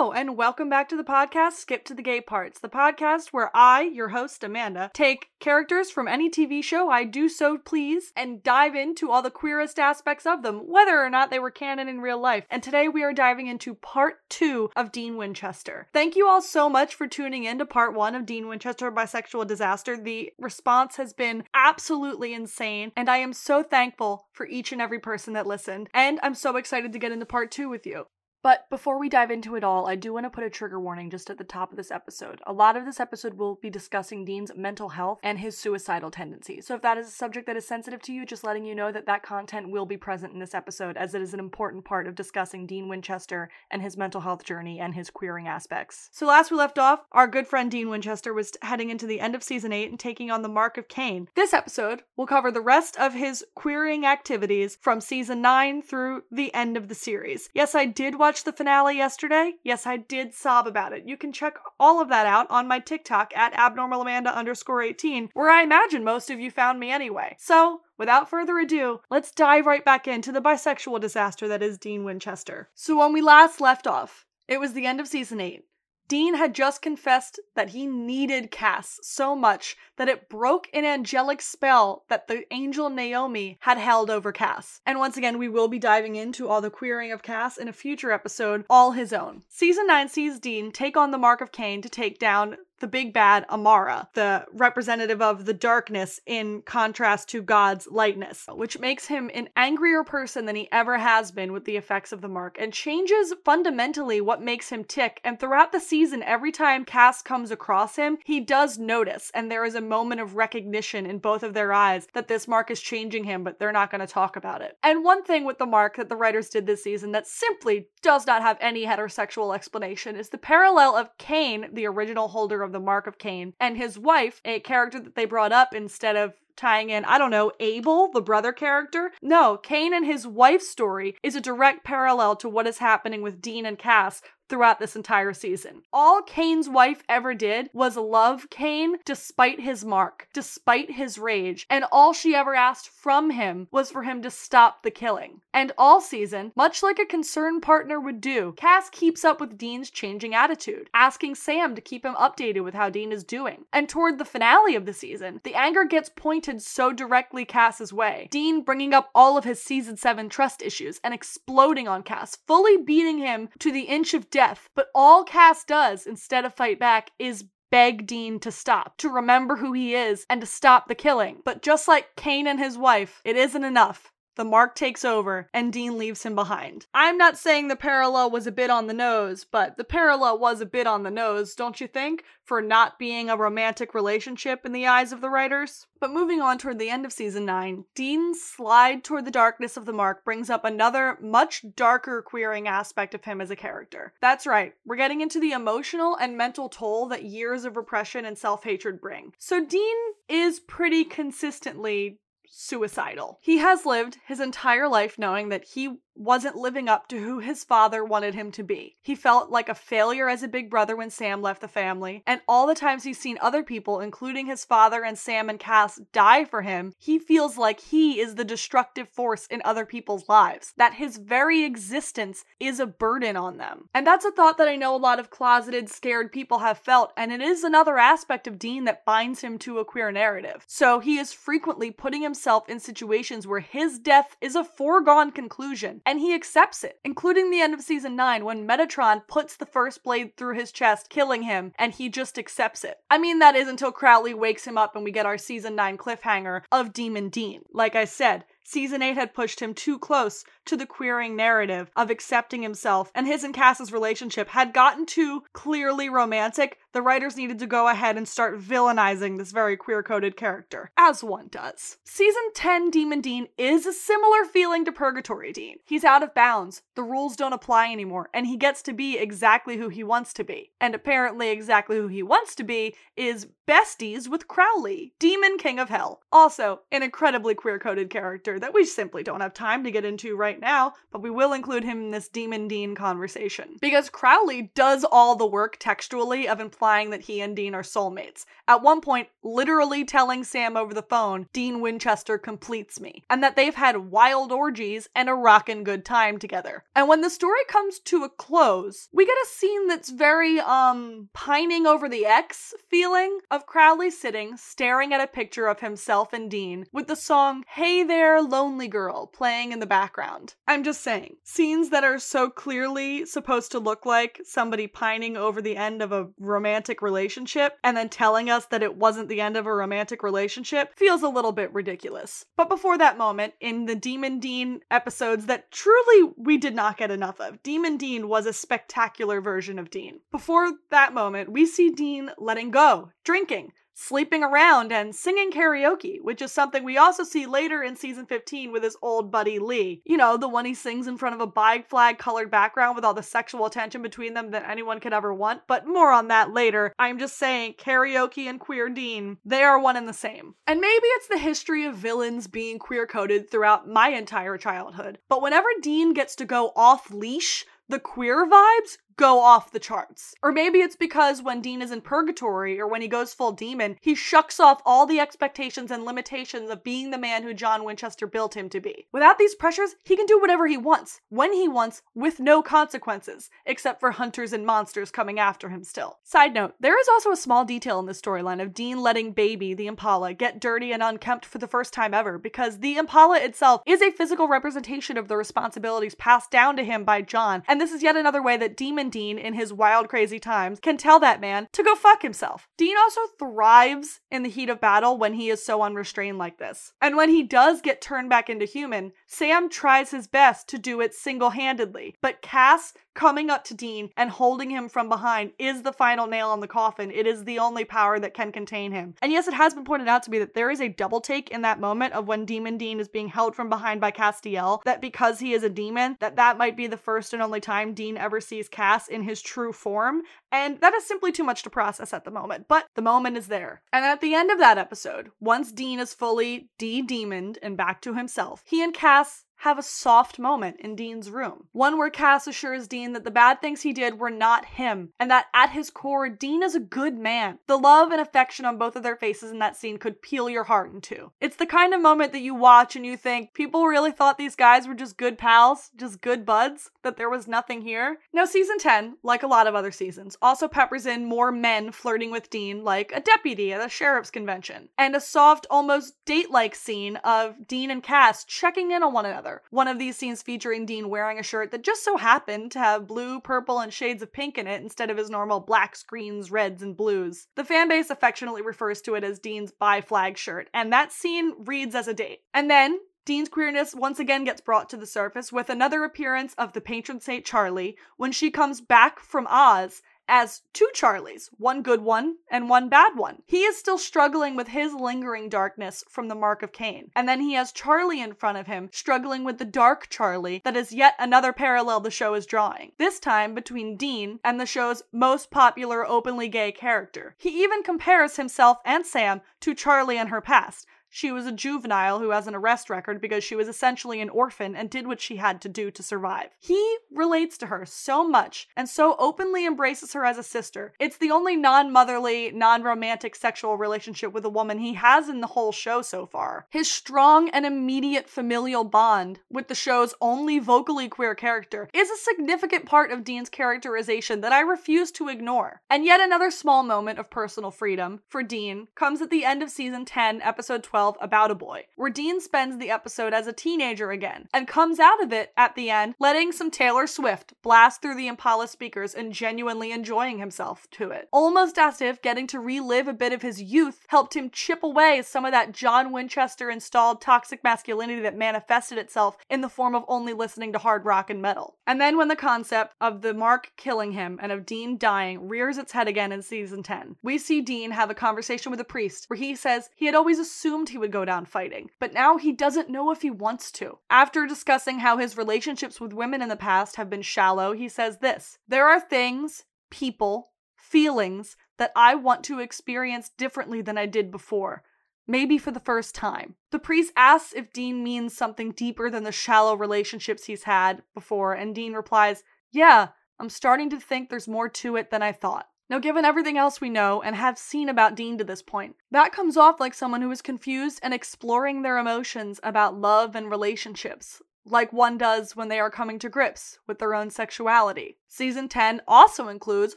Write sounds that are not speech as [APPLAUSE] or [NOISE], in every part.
And welcome back to the podcast Skip to the Gay Parts, the podcast where I, your host Amanda, take characters from any TV show I do so please and dive into all the queerest aspects of them, whether or not they were canon in real life. And today we are diving into part two of Dean Winchester. Thank you all so much for tuning in to part one of Dean Winchester Bisexual Disaster. The response has been absolutely insane, and I am so thankful for each and every person that listened. And I'm so excited to get into part two with you. But before we dive into it all, I do want to put a trigger warning just at the top of this episode. A lot of this episode will be discussing Dean's mental health and his suicidal tendencies. So if that is a subject that is sensitive to you, just letting you know that that content will be present in this episode as it is an important part of discussing Dean Winchester and his mental health journey and his queering aspects. So last we left off, our good friend Dean Winchester was heading into the end of season 8 and taking on the Mark of Cain. This episode will cover the rest of his queering activities from season 9 through the end of the series. Yes, I did watch the finale yesterday. Yes, I did sob about it. You can check all of that out on my TikTok at abnormalamanda underscore 18, where I imagine most of you found me anyway. So, without further ado, let's dive right back into the bisexual disaster that is Dean Winchester. So, when we last left off, it was the end of season 8. Dean had just confessed that he needed Cass so much that it broke an angelic spell that the angel Naomi had held over Cass. And once again, we will be diving into all the queering of Cass in a future episode, all his own. Season 9 sees Dean take on the Mark of Cain to take down the big bad Amara, the representative of the darkness in contrast to God's lightness, which makes him an angrier person than he ever has been with the effects of the mark and changes fundamentally what makes him tick. And throughout the season, every time Cass comes across him, he does notice, and there is a moment of recognition in both of their eyes that this mark is changing him, but they're not going to talk about it. And one thing with the mark that the writers did this season that simply does not have any heterosexual explanation is the parallel of Cain, the original holder of of the Mark of Cain, and his wife, a character that they brought up instead of tying in, I don't know, Abel, the brother character. No, Cain and his wife's story is a direct parallel to what is happening with Dean and Cass throughout this entire season. All Cain's wife ever did was love Cain despite his mark, despite his rage, and all she ever asked from him was for him to stop the killing. And all season, much like a concerned partner would do, Cass keeps up with Dean's changing attitude, asking Sam to keep him updated with how Dean is doing. And toward the finale of the season, the anger gets pointed so directly Cass's way. Dean bringing up all of his season 7 trust issues and exploding on Cass, fully beating him to the inch of death death. But all Cass does instead of fight back is beg Dean to stop, to remember who he is, and to stop the killing. But just like Cain and his wife, it isn't enough. The mark takes over, and Dean leaves him behind. I'm not saying the parallel was a bit on the nose, but the parallel was a bit on the nose, don't you think, for not being a romantic relationship in the eyes of the writers? But moving on toward the end of season 9, Dean's slide toward the darkness of the mark brings up another, much darker queering aspect of him as a character. That's right, we're getting into the emotional and mental toll that years of repression and self hatred bring. So Dean is pretty consistently suicidal. He has lived his entire life knowing that he wasn't living up to who his father wanted him to be. He felt like a failure as a big brother when Sam left the family, and all the times he's seen other people, including his father and Sam and Cass, die for him, he feels like he is the destructive force in other people's lives, that his very existence is a burden on them. And that's a thought that I know a lot of closeted, scared people have felt, and it is another aspect of Dean that binds him to a queer narrative. So he is frequently putting himself in situations where his death is a foregone conclusion and he accepts it, including the end of season 9 when Metatron puts the first blade through his chest, killing him, and he just accepts it. I mean, that is until Crowley wakes him up and we get our season 9 cliffhanger of Demon Dean. Like I said, Season 8 had pushed him too close to the queering narrative of accepting himself, and his and Cass's relationship had gotten too clearly romantic. The writers needed to go ahead and start villainizing this very queer coded character, as one does. Season 10 Demon Dean is a similar feeling to Purgatory Dean. He's out of bounds, the rules don't apply anymore, and he gets to be exactly who he wants to be. And apparently, exactly who he wants to be is besties with Crowley, Demon King of Hell. Also, an incredibly queer coded character that we simply don't have time to get into right now, but we will include him in this Demon Dean conversation. Because Crowley does all the work textually of implying that he and Dean are soulmates. At one point, literally telling Sam over the phone, Dean Winchester completes me, and that they've had wild orgies and a rockin' good time together. And when the story comes to a close, we get a scene that's very, um, pining over the ex feeling of Crowley sitting, staring at a picture of himself and Dean, with the song Hey There, Lonely Girl playing in the background. I'm just saying, scenes that are so clearly supposed to look like somebody pining over the end of a romantic relationship and then telling us that it wasn't the end of a romantic relationship feels a little bit ridiculous. But before that moment, in the Demon Dean episodes that truly we did not get enough of, Demon Dean was a spectacular version of Dean. Before that moment, we see Dean letting go, drinking, sleeping around and singing karaoke, which is something we also see later in season 15 with his old buddy Lee. You know, the one he sings in front of a bi flag colored background with all the sexual tension between them that anyone could ever want, but more on that later. I'm just saying, karaoke and queer Dean, they are one and the same. And maybe it's the history of villains being queer coded throughout my entire childhood, but whenever Dean gets to go off leash, the queer vibes go off the charts. Or maybe it's because when Dean is in purgatory or when he goes full demon, he shucks off all the expectations and limitations of being the man who John Winchester built him to be. Without these pressures, he can do whatever he wants, when he wants, with no consequences, except for hunters and monsters coming after him still. Side note, there is also a small detail in the storyline of Dean letting Baby, the Impala, get dirty and unkempt for the first time ever, because the Impala itself is a physical representation of the responsibilities passed down to him by John, and this is yet another way that Demon Dean, in his wild, crazy times, can tell that man to go fuck himself. Dean also thrives in the heat of battle when he is so unrestrained like this. And when he does get turned back into human, Sam tries his best to do it single handedly, but Cass coming up to Dean and holding him from behind is the final nail on the coffin. It is the only power that can contain him. And yes, it has been pointed out to me that there is a double take in that moment of when Demon Dean is being held from behind by Castiel, that because he is a demon, that that might be the first and only time Dean ever sees Cass in his true form. And that is simply too much to process at the moment, but the moment is there. And at the end of that episode, once Dean is fully de-demoned and back to himself, he and Cass have a soft moment in Dean's room. One where Cass assures Dean that the bad things he did were not him, and that at his core, Dean is a good man. The love and affection on both of their faces in that scene could peel your heart in two. It's the kind of moment that you watch and you think, people really thought these guys were just good pals, just good buds, that there was nothing here. Now, season 10, like a lot of other seasons, also peppers in more men flirting with Dean, like a deputy at a sheriff's convention, and a soft, almost date like scene of Dean and Cass checking in on one another one of these scenes featuring Dean wearing a shirt that just so happened to have blue, purple, and shades of pink in it instead of his normal blacks, greens, reds, and blues. The fanbase affectionately refers to it as Dean's bi flag shirt, and that scene reads as a date. And then Dean's queerness once again gets brought to the surface with another appearance of the patron saint Charlie when she comes back from Oz as two Charlies, one good one and one bad one. He is still struggling with his lingering darkness from the mark of Cain. And then he has Charlie in front of him, struggling with the dark Charlie that is yet another parallel the show is drawing. This time between Dean and the show's most popular openly gay character. He even compares himself and Sam to Charlie and her past, she was a juvenile who has an arrest record because she was essentially an orphan and did what she had to do to survive. He relates to her so much and so openly embraces her as a sister. It's the only non motherly, non romantic sexual relationship with a woman he has in the whole show so far. His strong and immediate familial bond with the show's only vocally queer character is a significant part of Dean's characterization that I refuse to ignore. And yet another small moment of personal freedom for Dean comes at the end of season 10, episode 12 12 About a Boy, where Dean spends the episode as a teenager again and comes out of it at the end letting some Taylor Swift blast through the Impala speakers and genuinely enjoying himself to it. Almost as if getting to relive a bit of his youth helped him chip away some of that John Winchester installed toxic masculinity that manifested itself in the form of only listening to hard rock and metal. And then when the concept of the Mark killing him and of Dean dying rears its head again in season 10, we see Dean have a conversation with a priest where he says he had always assumed he would go down fighting, but now he doesn't know if he wants to. After discussing how his relationships with women in the past have been shallow, he says this There are things, people, feelings that I want to experience differently than I did before. maybe for the first time. The priest asks if Dean means something deeper than the shallow relationships he's had before, and Dean replies, Yeah, I'm starting to think there's more to it than I thought. Now, given everything else we know and have seen about Dean to this point, that comes off like someone who is confused and exploring their emotions about love and relationships, like one does when they are coming to grips with their own sexuality. Season 10 also includes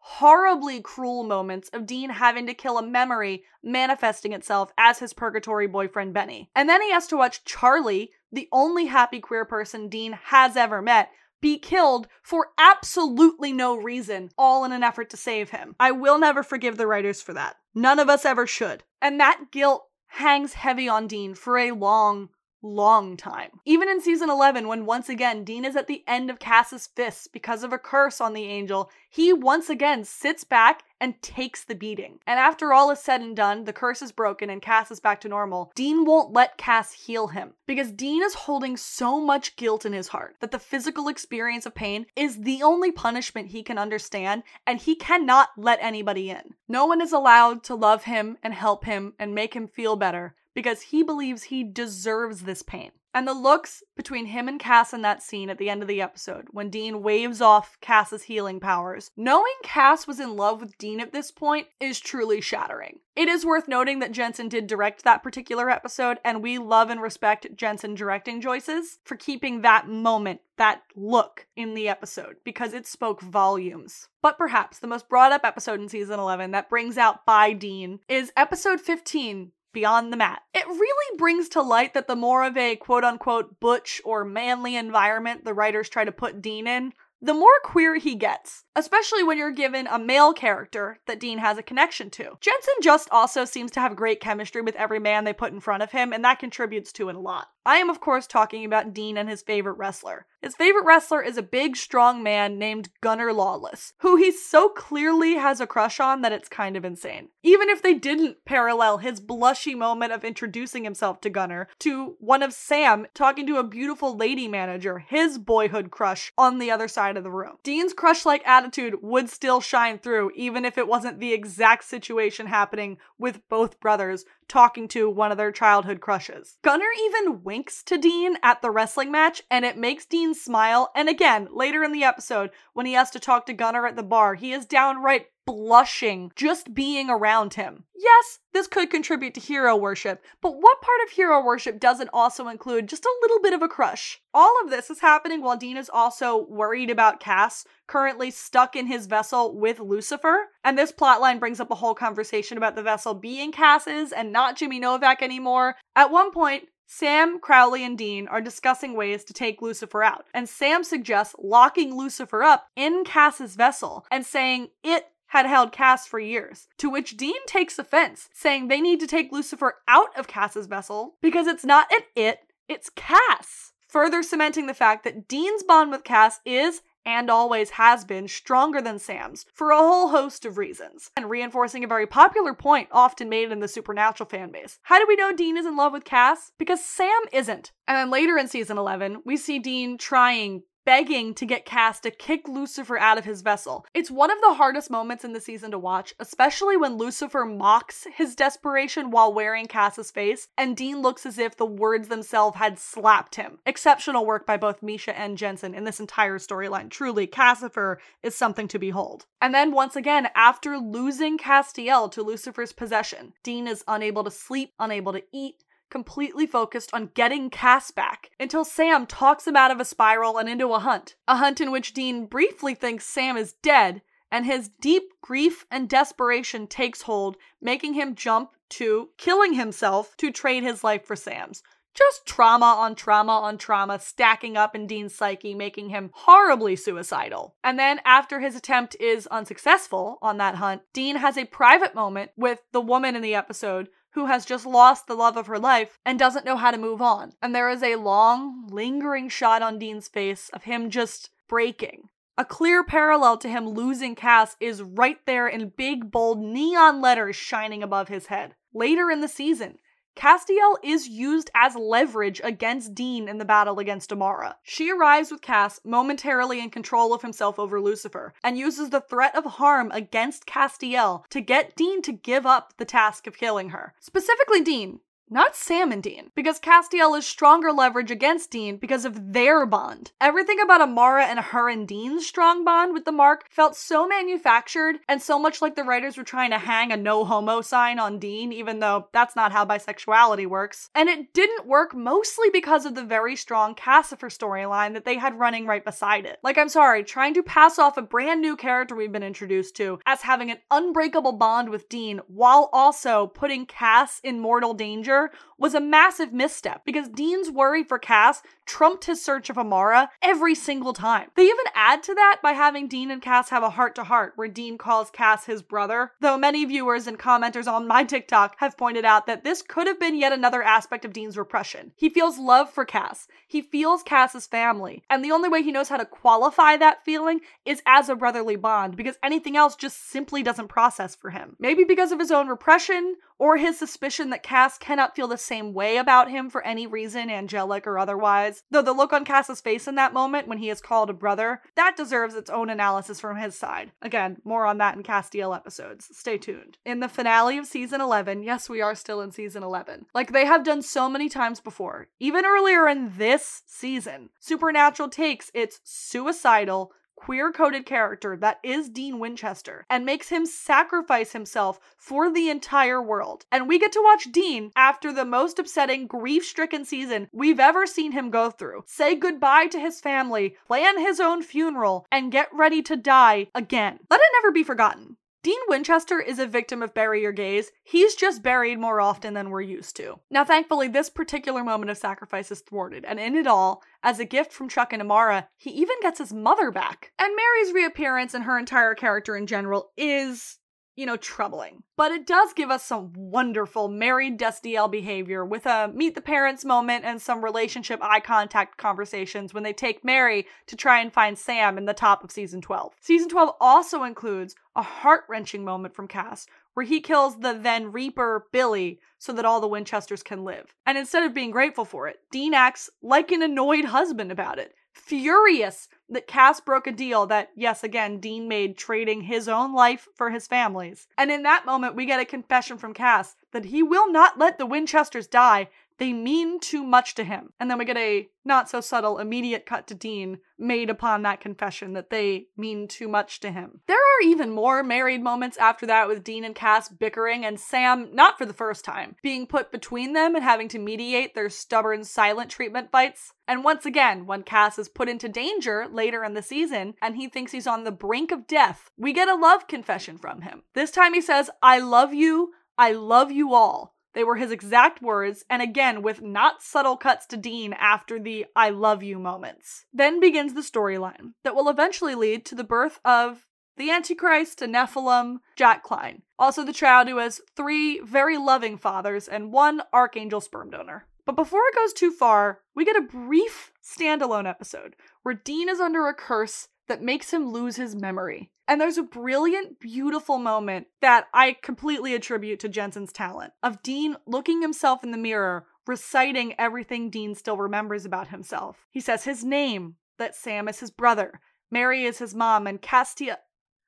horribly cruel moments of Dean having to kill a memory manifesting itself as his purgatory boyfriend Benny. And then he has to watch Charlie, the only happy queer person Dean has ever met, be killed for absolutely no reason, all in an effort to save him. I will never forgive the writers for that. None of us ever should. And that guilt hangs heavy on Dean for a long, long time. Even in season 11, when once again Dean is at the end of Cass's fists because of a curse on the angel, he once again sits back and takes the beating. And after all is said and done, the curse is broken and Cass is back to normal. Dean won't let Cass heal him because Dean is holding so much guilt in his heart that the physical experience of pain is the only punishment he can understand and he cannot let anybody in. No one is allowed to love him and help him and make him feel better because he believes he deserves this pain. And the looks between him and Cass in that scene at the end of the episode, when Dean waves off Cass's healing powers, knowing Cass was in love with Dean at this point is truly shattering. It is worth noting that Jensen did direct that particular episode, and we love and respect Jensen directing choices for keeping that moment, that look in the episode, because it spoke volumes. But perhaps the most brought up episode in season 11 that brings out bi Dean is episode 15, beyond the mat. It really brings to light that the more of a quote unquote butch or manly environment the writers try to put Dean in, the more queer he gets, especially when you're given a male character that Dean has a connection to. Jensen just also seems to have great chemistry with every man they put in front of him, and that contributes to it a lot. I am, of course, talking about Dean and his favorite wrestler. His favorite wrestler is a big, strong man named Gunnar Lawless, who he so clearly has a crush on that it's kind of insane. Even if they didn't parallel his blushy moment of introducing himself to Gunnar to one of Sam talking to a beautiful lady manager, his boyhood crush, on the other side of the room. Dean's crush like attitude would still shine through, even if it wasn't the exact situation happening with both brothers talking to one of their childhood crushes. Gunnar even winks to Dean at the wrestling match, and it makes Dean smile. And again, later in the episode, when he has to talk to Gunnar at the bar, he is downright blushing just being around him. Yes, this could contribute to hero worship, but what part of hero worship doesn't also include just a little bit of a crush? All of this is happening while Dean is also worried about Cass, currently stuck in his vessel with Lucifer. And this plotline brings up a whole conversation about the vessel being Cass's and not Jimmy Novak anymore. At one point, Sam, Crowley, and Dean are discussing ways to take Lucifer out, and Sam suggests locking Lucifer up in Cass's vessel and saying it had held Cass for years, to which Dean takes offense, saying they need to take Lucifer out of Cass's vessel because it's not an it, it's Cass. Further cementing the fact that Dean's bond with Cass is and always has been stronger than Sam's for a whole host of reasons, and reinforcing a very popular point often made in the Supernatural fanbase. How do we know Dean is in love with Cass? Because Sam isn't. And then later in season 11, we see Dean trying begging to get Cass to kick Lucifer out of his vessel. It's one of the hardest moments in the season to watch, especially when Lucifer mocks his desperation while wearing Cass's face, and Dean looks as if the words themselves had slapped him. Exceptional work by both Misha and Jensen in this entire storyline. Truly, Cassifer is something to behold. And then once again, after losing Castiel to Lucifer's possession, Dean is unable to sleep, unable to eat, completely focused on getting Cass back until Sam talks him out of a spiral and into a hunt. A hunt in which Dean briefly thinks Sam is dead, and his deep grief and desperation takes hold, making him jump to killing himself to trade his life for Sam's. Just trauma on trauma on trauma stacking up in Dean's psyche, making him horribly suicidal. And then, after his attempt is unsuccessful on that hunt, Dean has a private moment with the woman in the episode who has just lost the love of her life and doesn't know how to move on. And there is a long, lingering shot on Dean's face of him just breaking. A clear parallel to him losing Cass is right there in big, bold neon letters shining above his head. Later in the season, Castiel is used as leverage against Dean in the battle against Amara. She arrives with Cass momentarily in control of himself over Lucifer and uses the threat of harm against Castiel to get Dean to give up the task of killing her. Specifically Dean, not Sam and Dean, because Castiel is stronger leverage against Dean because of their bond. Everything about Amara and her and Dean's strong bond with the Mark felt so manufactured and so much like the writers were trying to hang a no homo sign on Dean, even though that's not how bisexuality works. And it didn't work mostly because of the very strong Cassifer storyline that they had running right beside it. Like, I'm sorry, trying to pass off a brand new character we've been introduced to as having an unbreakable bond with Dean while also putting Cass in mortal danger manager was a massive misstep because Dean's worry for Cass trumped his search of Amara every single time. They even add to that by having Dean and Cass have a heart to heart where Dean calls Cass his brother. Though many viewers and commenters on my TikTok have pointed out that this could have been yet another aspect of Dean's repression. He feels love for Cass. He feels Cass's family. And the only way he knows how to qualify that feeling is as a brotherly bond because anything else just simply doesn't process for him. Maybe because of his own repression or his suspicion that Cass cannot feel the same way about him for any reason, angelic or otherwise. Though the look on Cass's face in that moment when he is called a brother, that deserves its own analysis from his side. Again, more on that in Castiel episodes. Stay tuned. In the finale of season 11, yes, we are still in season 11. Like they have done so many times before, even earlier in this season, Supernatural takes its suicidal, queer coded character that is Dean Winchester and makes him sacrifice himself for the entire world. And we get to watch Dean, after the most upsetting, grief stricken season we've ever seen him go through, say goodbye to his family, plan his own funeral, and get ready to die again. Let it never be forgotten. Dean Winchester is a victim of your gays. He's just buried more often than we're used to. Now, thankfully, this particular moment of sacrifice is thwarted, and in it all, as a gift from Chuck and Amara, he even gets his mother back. And Mary's reappearance and her entire character in general is you know, troubling. But it does give us some wonderful married Destiel behavior with a meet the parents moment and some relationship eye contact conversations when they take Mary to try and find Sam in the top of season 12. Season 12 also includes a heart wrenching moment from Cass where he kills the then Reaper Billy so that all the Winchesters can live. And instead of being grateful for it, Dean acts like an annoyed husband about it furious that Cass broke a deal that, yes, again, Dean made trading his own life for his family's. And in that moment, we get a confession from Cass that he will not let the Winchesters die they mean too much to him. And then we get a not so subtle immediate cut to Dean made upon that confession that they mean too much to him. There are even more married moments after that with Dean and Cass bickering and Sam, not for the first time, being put between them and having to mediate their stubborn silent treatment fights. And once again, when Cass is put into danger later in the season and he thinks he's on the brink of death, we get a love confession from him. This time he says, I love you. I love you all. They were his exact words, and again with not subtle cuts to Dean after the I love you moments. Then begins the storyline that will eventually lead to the birth of the Antichrist, a Nephilim, Jack Kline. Also the child who has three very loving fathers and one archangel sperm donor. But before it goes too far, we get a brief standalone episode where Dean is under a curse that makes him lose his memory. And there's a brilliant, beautiful moment that I completely attribute to Jensen's talent of Dean looking himself in the mirror, reciting everything Dean still remembers about himself. He says his name, that Sam is his brother, Mary is his mom, and Castia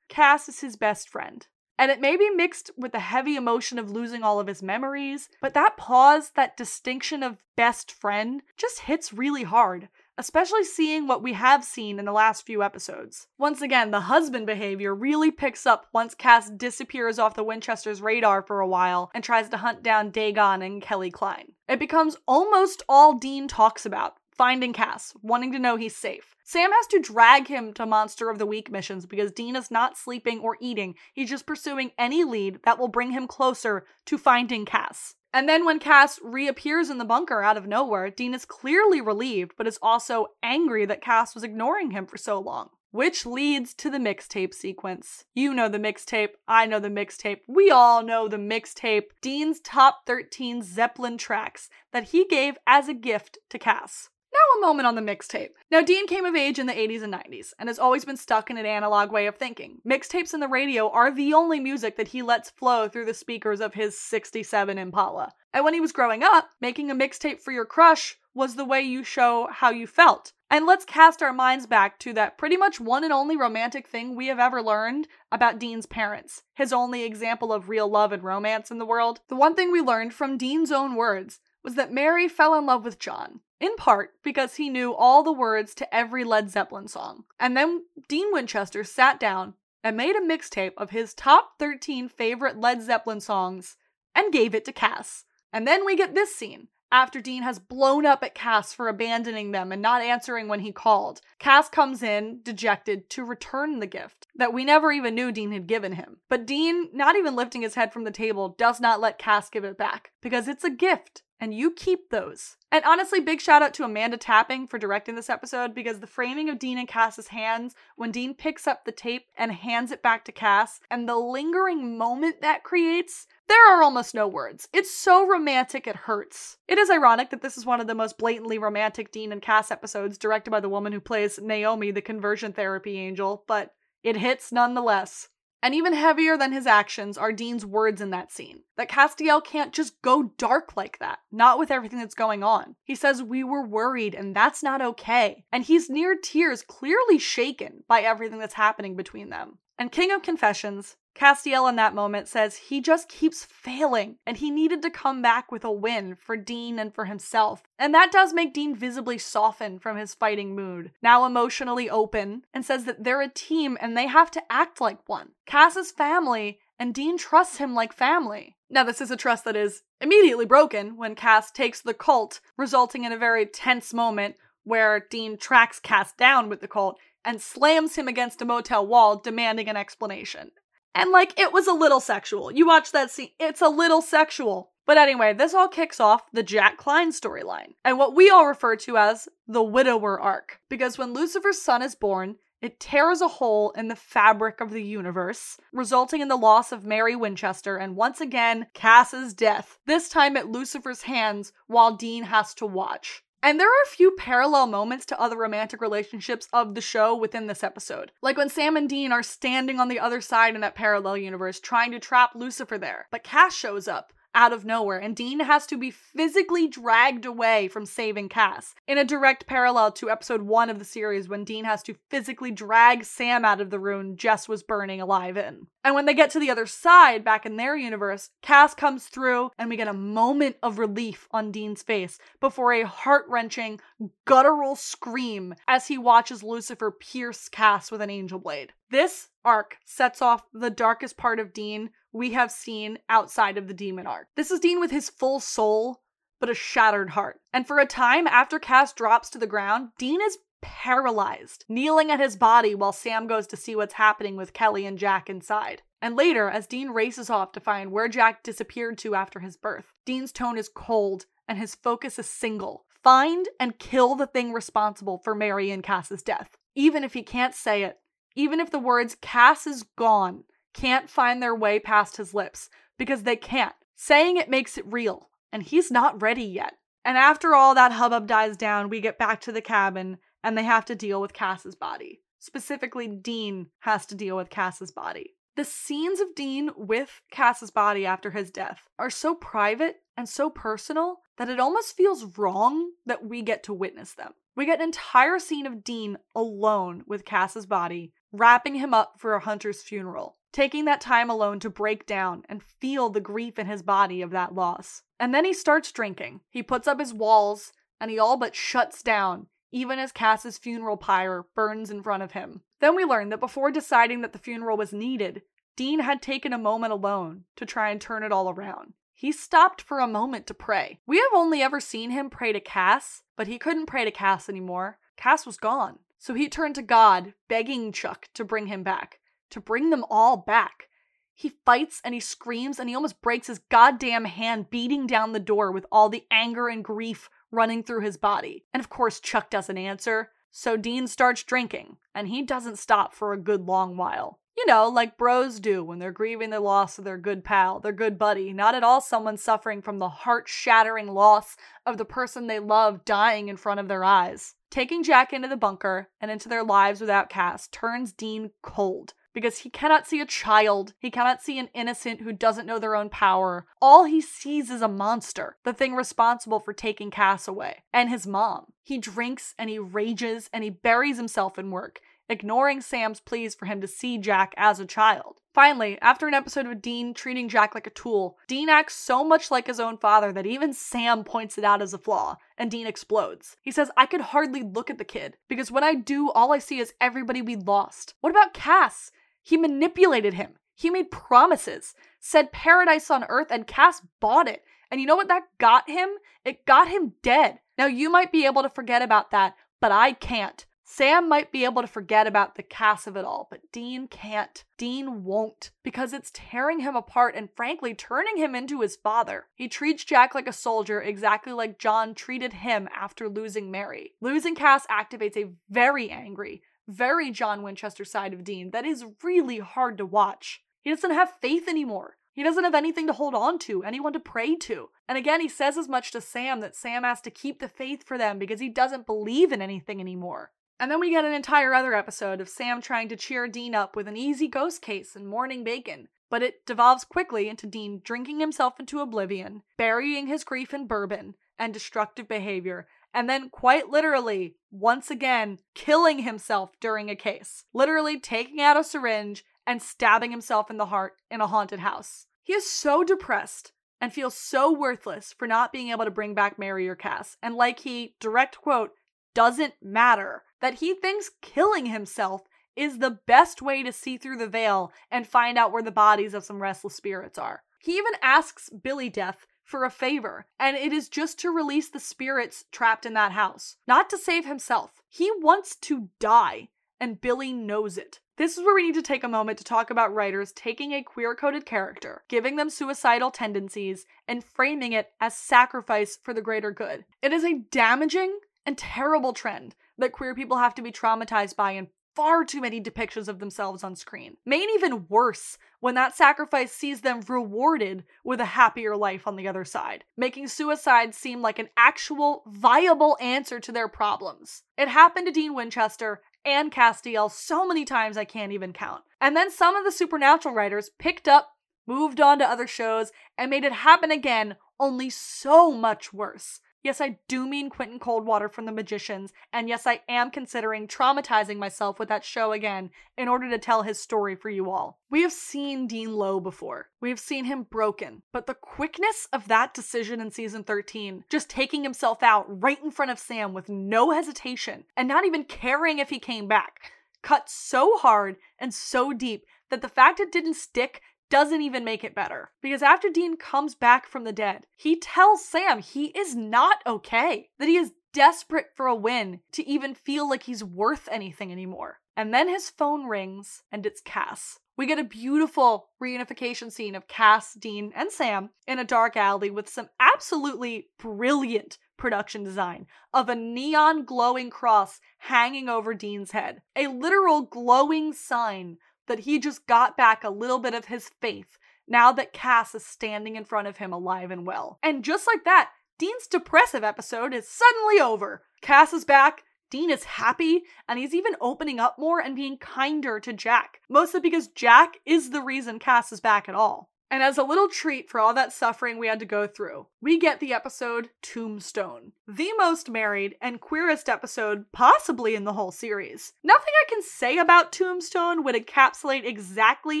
Cass is his best friend. And it may be mixed with the heavy emotion of losing all of his memories, but that pause, that distinction of best friend, just hits really hard especially seeing what we have seen in the last few episodes. Once again, the husband behavior really picks up once Cass disappears off the Winchester's radar for a while and tries to hunt down Dagon and Kelly Kline. It becomes almost all Dean talks about finding Cass, wanting to know he's safe. Sam has to drag him to Monster of the Week missions because Dean is not sleeping or eating. He's just pursuing any lead that will bring him closer to finding Cass. And then when Cass reappears in the bunker out of nowhere, Dean is clearly relieved, but is also angry that Cass was ignoring him for so long. Which leads to the mixtape sequence. You know the mixtape, I know the mixtape, we all know the mixtape. Dean's top 13 Zeppelin tracks that he gave as a gift to Cass. Now, a moment on the mixtape. Now, Dean came of age in the 80s and 90s and has always been stuck in an analog way of thinking. Mixtapes and the radio are the only music that he lets flow through the speakers of his 67 Impala. And when he was growing up, making a mixtape for your crush was the way you show how you felt. And let's cast our minds back to that pretty much one and only romantic thing we have ever learned about Dean's parents, his only example of real love and romance in the world. The one thing we learned from Dean's own words was that Mary fell in love with John, in part because he knew all the words to every Led Zeppelin song. And then Dean Winchester sat down and made a mixtape of his top 13 favorite Led Zeppelin songs and gave it to Cass. And then we get this scene after Dean has blown up at Cass for abandoning them and not answering when he called. Cass comes in, dejected, to return the gift that we never even knew Dean had given him. But Dean, not even lifting his head from the table, does not let Cass give it back because it's a gift and you keep those. And honestly, big shout out to Amanda Tapping for directing this episode because the framing of Dean and Cass's hands when Dean picks up the tape and hands it back to Cass and the lingering moment that creates, there are almost no words. It's so romantic it hurts. It is ironic that this is one of the most blatantly romantic Dean and Cass episodes directed by the woman who plays Naomi, the conversion therapy angel, but it hits nonetheless. And even heavier than his actions are Dean's words in that scene. That Castiel can't just go dark like that, not with everything that's going on. He says, We were worried, and that's not okay. And he's near tears, clearly shaken by everything that's happening between them. And King of Confessions, Castiel in that moment says he just keeps failing and he needed to come back with a win for Dean and for himself. And that does make Dean visibly soften from his fighting mood, now emotionally open, and says that they're a team and they have to act like one. Cass's family and Dean trusts him like family. Now, this is a trust that is immediately broken when Cass takes the Colt, resulting in a very tense moment where Dean tracks Cass down with the Colt and slams him against a motel wall, demanding an explanation. And like, it was a little sexual. You watch that scene, it's a little sexual. But anyway, this all kicks off the Jack Kline storyline, and what we all refer to as the widower arc. Because when Lucifer's son is born, it tears a hole in the fabric of the universe, resulting in the loss of Mary Winchester and once again, Cass's death, this time at Lucifer's hands while Dean has to watch. And there are a few parallel moments to other romantic relationships of the show within this episode. Like when Sam and Dean are standing on the other side in that parallel universe trying to trap Lucifer there. But Cass shows up out of nowhere, and Dean has to be physically dragged away from saving Cass, in a direct parallel to episode one of the series when Dean has to physically drag Sam out of the room Jess was burning alive in. And when they get to the other side, back in their universe, Cass comes through, and we get a moment of relief on Dean's face before a heart wrenching, guttural scream as he watches Lucifer pierce Cass with an angel blade. This arc sets off the darkest part of Dean we have seen outside of the demon arc. This is Dean with his full soul, but a shattered heart. And for a time after Cass drops to the ground, Dean is paralyzed, kneeling at his body while Sam goes to see what's happening with Kelly and Jack inside. And later, as Dean races off to find where Jack disappeared to after his birth, Dean's tone is cold and his focus is single find and kill the thing responsible for Mary and Cass's death. Even if he can't say it, even if the words Cass is gone can't find their way past his lips because they can't. Saying it makes it real, and he's not ready yet. And after all that hubbub dies down, we get back to the cabin and they have to deal with Cass's body. Specifically, Dean has to deal with Cass's body. The scenes of Dean with Cass's body after his death are so private and so personal that it almost feels wrong that we get to witness them. We get an entire scene of Dean alone with Cass's body, wrapping him up for a hunter's funeral taking that time alone to break down and feel the grief in his body of that loss. And then he starts drinking. He puts up his walls and he all but shuts down, even as Cass's funeral pyre burns in front of him. Then we learn that before deciding that the funeral was needed, Dean had taken a moment alone to try and turn it all around. He stopped for a moment to pray. We have only ever seen him pray to Cass, but he couldn't pray to Cass anymore. Cass was gone. So he turned to God, begging Chuck to bring him back to bring them all back. He fights and he screams and he almost breaks his goddamn hand beating down the door with all the anger and grief running through his body. And of course, Chuck doesn't answer, so Dean starts drinking, and he doesn't stop for a good long while. You know, like bros do when they're grieving the loss of their good pal, their good buddy, not at all someone suffering from the heart shattering loss of the person they love dying in front of their eyes. Taking Jack into the bunker and into their lives without Cass turns Dean cold because he cannot see a child. He cannot see an innocent who doesn't know their own power. All he sees is a monster, the thing responsible for taking Cass away, and his mom. He drinks and he rages and he buries himself in work, ignoring Sam's pleas for him to see Jack as a child. Finally, after an episode of Dean treating Jack like a tool, Dean acts so much like his own father that even Sam points it out as a flaw, and Dean explodes. He says, I could hardly look at the kid, because when I do, all I see is everybody we lost. What about Cass? He manipulated him. He made promises, said paradise on earth, and Cass bought it. And you know what that got him? It got him dead. Now, you might be able to forget about that, but I can't. Sam might be able to forget about the Cass of it all, but Dean can't. Dean won't, because it's tearing him apart and frankly turning him into his father. He treats Jack like a soldier, exactly like John treated him after losing Mary. Losing Cass activates a very angry, very John Winchester side of Dean that is really hard to watch. He doesn't have faith anymore. He doesn't have anything to hold on to, anyone to pray to. And again, he says as much to Sam that Sam has to keep the faith for them because he doesn't believe in anything anymore. And then we get an entire other episode of Sam trying to cheer Dean up with an easy ghost case and morning bacon. But it devolves quickly into Dean drinking himself into oblivion, burying his grief in bourbon and destructive behavior, and then quite literally, once again, killing himself during a case. Literally taking out a syringe and stabbing himself in the heart in a haunted house. He is so depressed and feels so worthless for not being able to bring back Mary or Cass. And like he, direct quote, doesn't matter that he thinks killing himself is the best way to see through the veil and find out where the bodies of some restless spirits are. He even asks Billy Death for a favor, and it is just to release the spirits trapped in that house, not to save himself. He wants to die, and Billy knows it. This is where we need to take a moment to talk about writers taking a queer coded character, giving them suicidal tendencies, and framing it as sacrifice for the greater good. It is a damaging and terrible trend that queer people have to be traumatized by in far too many depictions of themselves on screen. Made even worse when that sacrifice sees them rewarded with a happier life on the other side, making suicide seem like an actual viable answer to their problems. It happened to Dean Winchester and Castiel so many times I can't even count. And then some of the supernatural writers picked up, moved on to other shows, and made it happen again, only so much worse. Yes, I do mean Quentin Coldwater from The Magicians, and yes, I am considering traumatizing myself with that show again in order to tell his story for you all. We have seen Dean low before. We have seen him broken, but the quickness of that decision in season 13, just taking himself out right in front of Sam with no hesitation and not even caring if he came back, cut so hard and so deep that the fact it didn't stick doesn't even make it better. Because after Dean comes back from the dead, he tells Sam he is not okay, that he is desperate for a win to even feel like he's worth anything anymore. And then his phone rings and it's Cass. We get a beautiful reunification scene of Cass, Dean, and Sam in a dark alley with some absolutely brilliant production design of a neon glowing cross hanging over Dean's head. A literal glowing sign that he just got back a little bit of his faith now that Cass is standing in front of him alive and well. And just like that, Dean's depressive episode is suddenly over. Cass is back, Dean is happy, and he's even opening up more and being kinder to Jack. Mostly because Jack is the reason Cass is back at all. And as a little treat for all that suffering we had to go through, we get the episode Tombstone, the most married and queerest episode possibly in the whole series. Nothing I can say about Tombstone would encapsulate exactly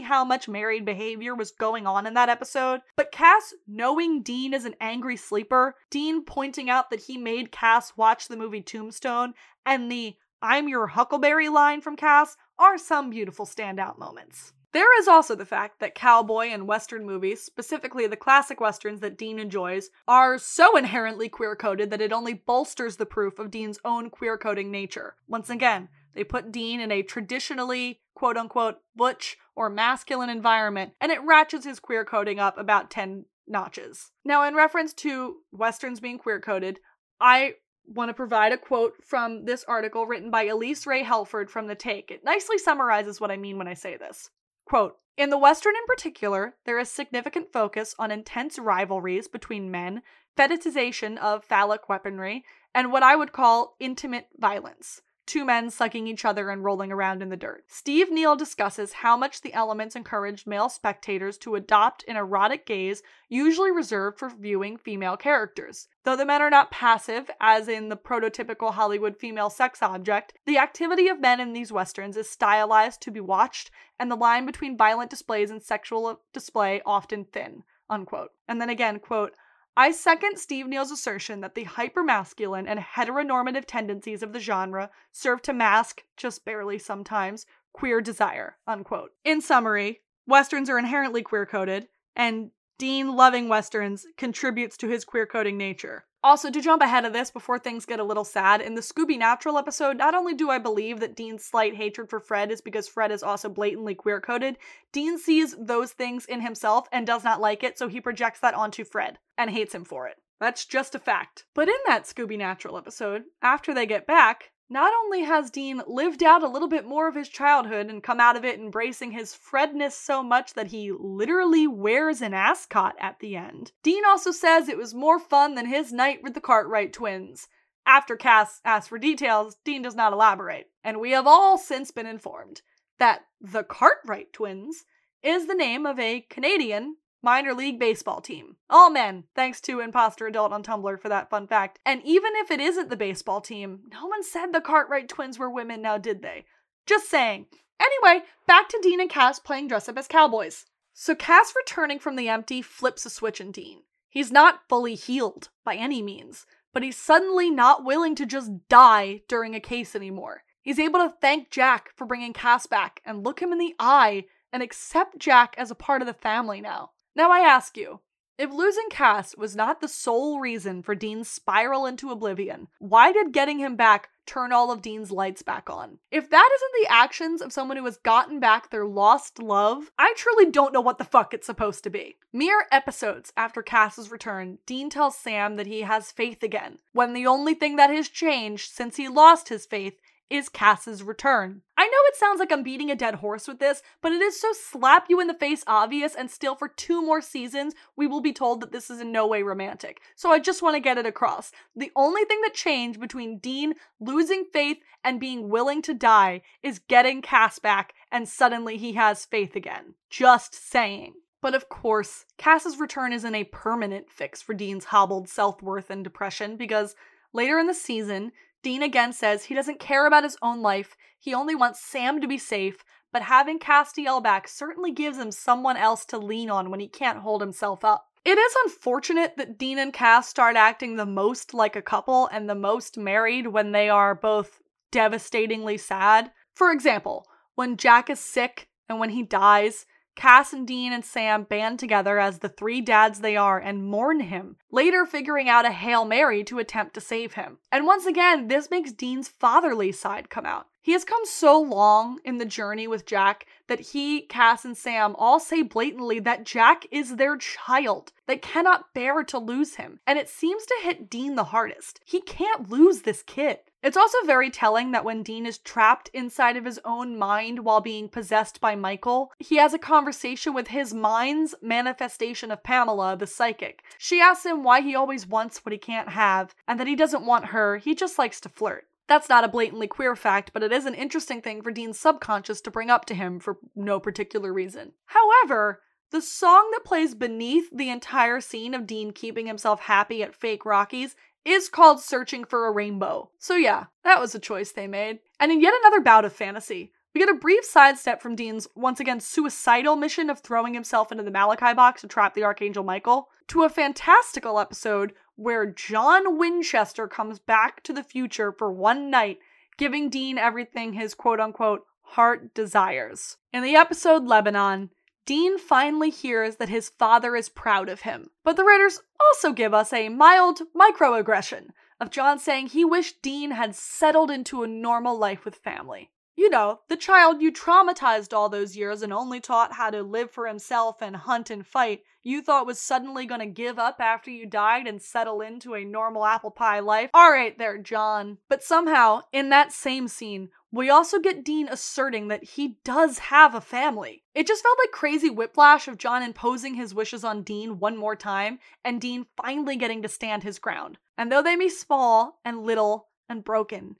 how much married behavior was going on in that episode, but Cass knowing Dean is an angry sleeper, Dean pointing out that he made Cass watch the movie Tombstone, and the I'm your Huckleberry line from Cass are some beautiful standout moments. There is also the fact that cowboy and western movies, specifically the classic westerns that Dean enjoys, are so inherently queer coded that it only bolsters the proof of Dean's own queer coding nature. Once again, they put Dean in a traditionally quote unquote butch or masculine environment, and it ratchets his queer coding up about 10 notches. Now, in reference to westerns being queer coded, I want to provide a quote from this article written by Elyce Rae Helford from The Take. It nicely summarizes what I mean when I say this. Quote In the Western in particular, there is significant focus on intense rivalries between men, fetishization of phallic weaponry, and what I would call intimate violence. Two men sucking each other and rolling around in the dirt. Steve Neale discusses how much the elements encouraged male spectators to adopt an erotic gaze usually reserved for viewing female characters. Though the men are not passive, as in the prototypical Hollywood female sex object, the activity of men in these westerns is stylized to be watched, and the line between violent displays and sexual display often thin. Unquote. And then again, quote, I second Steve Neale's assertion that the hypermasculine and heteronormative tendencies of the genre serve to mask, just barely sometimes, queer desire. Unquote. In summary, westerns are inherently queer coded, and Dean loving westerns contributes to his queer coding nature. Also, to jump ahead of this before things get a little sad, in the Scooby Natural episode, not only do I believe that Dean's slight hatred for Fred is because Fred is also blatantly queer coded, Dean sees those things in himself and does not like it, so he projects that onto Fred and hates him for it. That's just a fact. But in that Scooby Natural episode, after they get back, not only has Dean lived out a little bit more of his childhood and come out of it embracing his Fredness so much that he literally wears an ascot at the end, Dean also says it was more fun than his night with the Cartwright twins. After Cass asks for details, Dean does not elaborate, and we have all since been informed that the Cartwright twins is the name of a Canadian minor league baseball team. All men, thanks to Imposter Adult on Tumblr for that fun fact. And even if it isn't the baseball team, no one said the Cartwright twins were women now, did they? Just saying. Anyway, back to Dean and Cass playing dress up as cowboys. So Cass returning from the empty flips a switch in Dean. He's not fully healed by any means, but he's suddenly not willing to just die during a case anymore. He's able to thank Jack for bringing Cass back and look him in the eye and accept Jack as a part of the family now. Now I ask you, if losing Cass was not the sole reason for Dean's spiral into oblivion, why did getting him back turn all of Dean's lights back on? If that isn't the actions of someone who has gotten back their lost love, I truly don't know what the fuck it's supposed to be. Mere episodes after Cass's return, Dean tells Sam that he has faith again, when the only thing that has changed since he lost his faith is Cass's return. I know it sounds like I'm beating a dead horse with this, but it is so slap you in the face obvious, and still for two more seasons, we will be told that this is in no way romantic. So I just want to get it across. The only thing that changed between Dean losing faith and being willing to die is getting Cass back, and suddenly he has faith again. Just saying. But of course, Cass's return isn't a permanent fix for Dean's hobbled self worth and depression because later in the season, Dean again says he doesn't care about his own life, he only wants Sam to be safe, but having Castiel back certainly gives him someone else to lean on when he can't hold himself up. It is unfortunate that Dean and Cass start acting the most like a couple and the most married when they are both devastatingly sad. For example, when Jack is sick and when he dies, Cass and Dean and Sam band together as the three dads they are and mourn him, later figuring out a Hail Mary to attempt to save him. And once again, this makes Dean's fatherly side come out. He has come so long in the journey with Jack that he, Cass, and Sam all say blatantly that Jack is their child. They cannot bear to lose him, and it seems to hit Dean the hardest. He can't lose this kid. It's also very telling that when Dean is trapped inside of his own mind while being possessed by Michael, he has a conversation with his mind's manifestation of Pamela, the psychic. She asks him why he always wants what he can't have, and that he doesn't want her, he just likes to flirt. That's not a blatantly queer fact, but it is an interesting thing for Dean's subconscious to bring up to him for no particular reason. However, the song that plays beneath the entire scene of Dean keeping himself happy at fake Rockies is called Searching for a Rainbow. So, yeah, that was a choice they made. And in yet another bout of fantasy, we get a brief sidestep from Dean's once again suicidal mission of throwing himself into the Ma'lak box to trap the Archangel Michael to a fantastical episode where John Winchester comes back to the future for one night, giving Dean everything his quote unquote heart desires. In the episode Lebanon, Dean finally hears that his father is proud of him. But the writers also give us a mild microaggression of John saying he wished Dean had settled into a normal life with family. You know, the child you traumatized all those years and only taught how to live for himself and hunt and fight, you thought was suddenly to give up after you died and settle into a normal apple pie life. Alright, there, John. But somehow, in that same scene, we also get Dean asserting that he does have a family. It just felt like crazy whiplash of John imposing his wishes on Dean one more time, and Dean finally getting to stand his ground. And though they be small and little and broken,